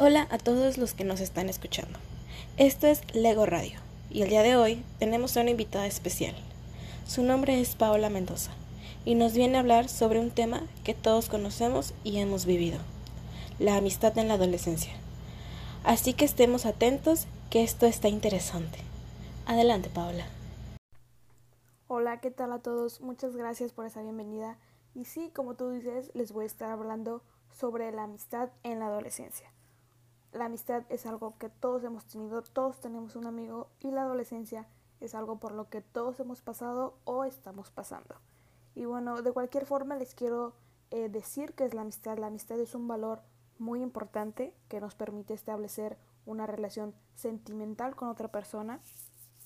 Hola a todos los que nos están escuchando. Esto es Lego Radio y el día de hoy tenemos a una invitada especial. Su nombre es Paola Mendoza y nos viene a hablar sobre un tema que todos conocemos y hemos vivido, la amistad en la adolescencia. Así que estemos atentos que esto está interesante. Adelante, Paola. Hola, ¿qué tal a todos? Muchas gracias por esa bienvenida. Y sí, como tú dices, les voy a estar hablando sobre la amistad en la adolescencia la amistad es algo que todos hemos tenido, todos tenemos un amigo y la adolescencia es algo por lo que todos hemos pasado o estamos pasando. Y bueno, de cualquier forma les quiero eh, decir que es la amistad. La amistad es un valor muy importante que nos permite establecer una relación sentimental con otra persona.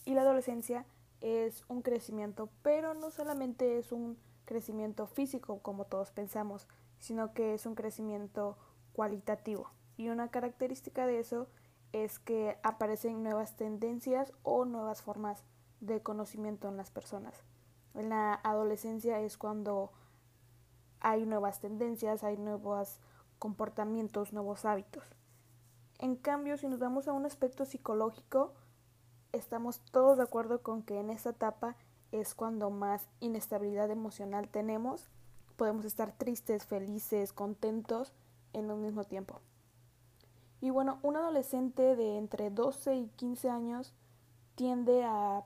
Y la adolescencia es un crecimiento, pero no solamente es un crecimiento físico como todos pensamos, sino que es un crecimiento cualitativo. Y una característica de eso es que aparecen nuevas tendencias o nuevas formas de conocimiento en las personas. En la adolescencia es cuando hay nuevas tendencias, hay nuevos comportamientos, nuevos hábitos. En cambio, si nos vamos a un aspecto psicológico, estamos todos de acuerdo con que en esta etapa es cuando más inestabilidad emocional tenemos. Podemos estar tristes, felices, contentos en un mismo tiempo. Y bueno, un adolescente de entre 12 y 15 años tiende a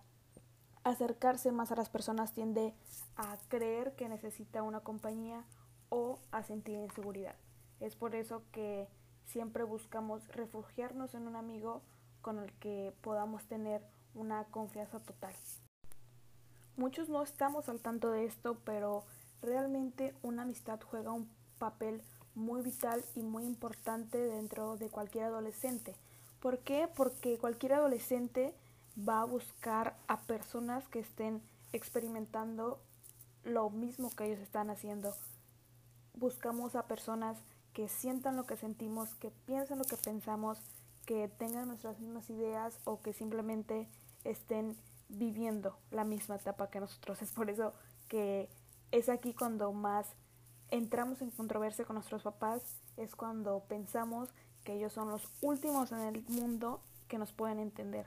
acercarse más a las personas, tiende a creer que necesita una compañía o a sentir inseguridad. Es por eso que siempre buscamos refugiarnos en un amigo con el que podamos tener una confianza total. Muchos no estamos al tanto de esto, pero realmente una amistad juega un papel muy vital y muy importante dentro de cualquier adolescente. ¿Por qué? Porque cualquier adolescente va a buscar a personas que estén experimentando lo mismo que ellos están haciendo. Buscamos a personas que sientan lo que sentimos, que piensen lo que pensamos, que tengan nuestras mismas ideas o que simplemente estén viviendo la misma etapa que nosotros. Es por eso que es aquí cuando más entramos en controversia con nuestros papás es cuando pensamos que ellos son los últimos en el mundo que nos pueden entender.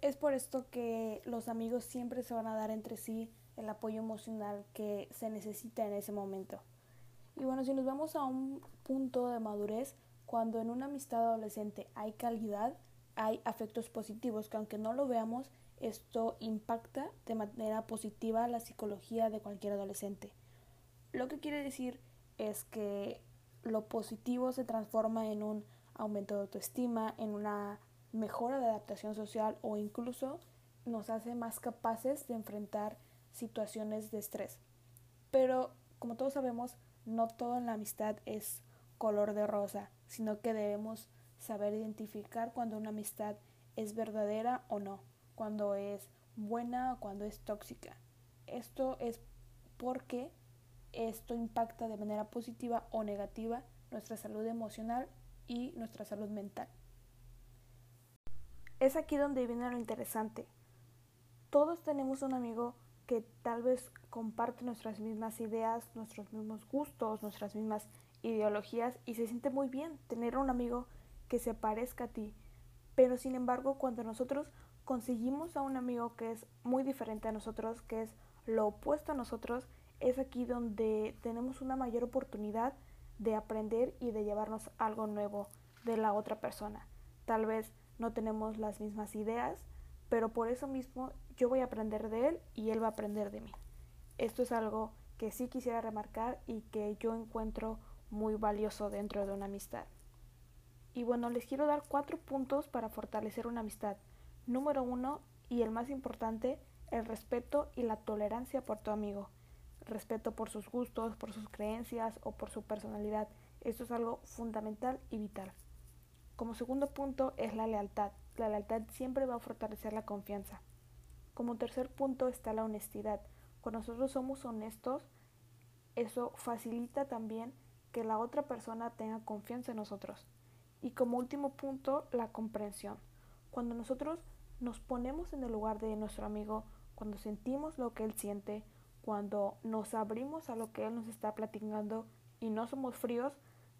Es por esto que los amigos siempre se van a dar entre sí el apoyo emocional que se necesita en ese momento. Y bueno, si nos vamos a un punto de madurez, cuando en una amistad adolescente hay calidad, hay afectos positivos que aunque no lo veamos, esto impacta de manera positiva la psicología de cualquier adolescente. Lo que quiere decir es que lo positivo se transforma en un aumento de autoestima, en una mejora de adaptación social o incluso nos hace más capaces de enfrentar situaciones de estrés. Pero, como todos sabemos, no todo en la amistad es color de rosa, sino que debemos saber identificar cuando una amistad es verdadera o no cuando es buena o cuando es tóxica. Esto es porque esto impacta de manera positiva o negativa nuestra salud emocional y nuestra salud mental. Es aquí donde viene lo interesante. Todos tenemos un amigo que tal vez comparte nuestras mismas ideas, nuestros mismos gustos, nuestras mismas ideologías y se siente muy bien tener un amigo que se parezca a ti. Pero sin embargo, cuando nosotros conseguimos a un amigo que es muy diferente a nosotros, que es lo opuesto a nosotros, es aquí donde tenemos una mayor oportunidad de aprender y de llevarnos algo nuevo de la otra persona. Tal vez no tenemos las mismas ideas, pero por eso mismo yo voy a aprender de él y él va a aprender de mí. Esto es algo que sí quisiera remarcar y que yo encuentro muy valioso dentro de una amistad. Y bueno, les quiero dar cuatro puntos para fortalecer una amistad. Número uno, y el más importante, el respeto y la tolerancia por tu amigo. Respeto por sus gustos, por sus creencias o por su personalidad. Esto es algo fundamental y vital. Como segundo punto es la lealtad. La lealtad siempre va a fortalecer la confianza. Como tercer punto está la honestidad. Cuando nosotros somos honestos, eso facilita también que la otra persona tenga confianza en nosotros. Y como último punto, la comprensión. Cuando nosotros nos ponemos en el lugar de nuestro amigo, cuando sentimos lo que él siente, cuando nos abrimos a lo que él nos está platicando y no somos fríos,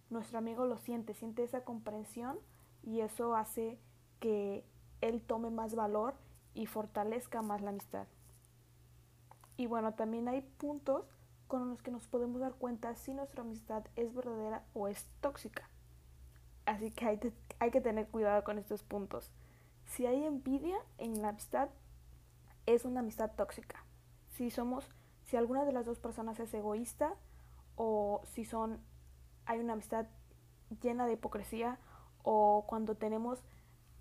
nuestro amigo lo siente, siente esa comprensión y eso hace que él tome más valor y fortalezca más la amistad. Y bueno, también hay puntos con los que nos podemos dar cuenta si nuestra amistad es verdadera o es tóxica. Así que hay, que tener cuidado con estos puntos. Si hay envidia en la amistad, es una amistad tóxica. Si somos, si alguna de las dos personas es egoísta o si son, hay una amistad llena de hipocresía o cuando tenemos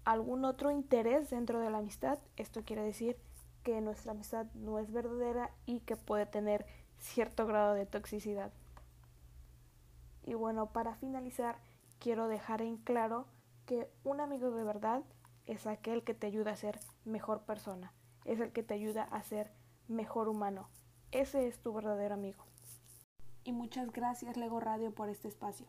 algún otro interés dentro de la amistad, esto quiere decir que nuestra amistad no es verdadera y que puede tener cierto grado de toxicidad. Y bueno, para finalizar, quiero dejar en claro que un amigo de verdad es aquel que te ayuda a ser mejor persona, es el que te ayuda a ser mejor humano. Ese es tu verdadero amigo. Y muchas gracias Lego Radio por este espacio.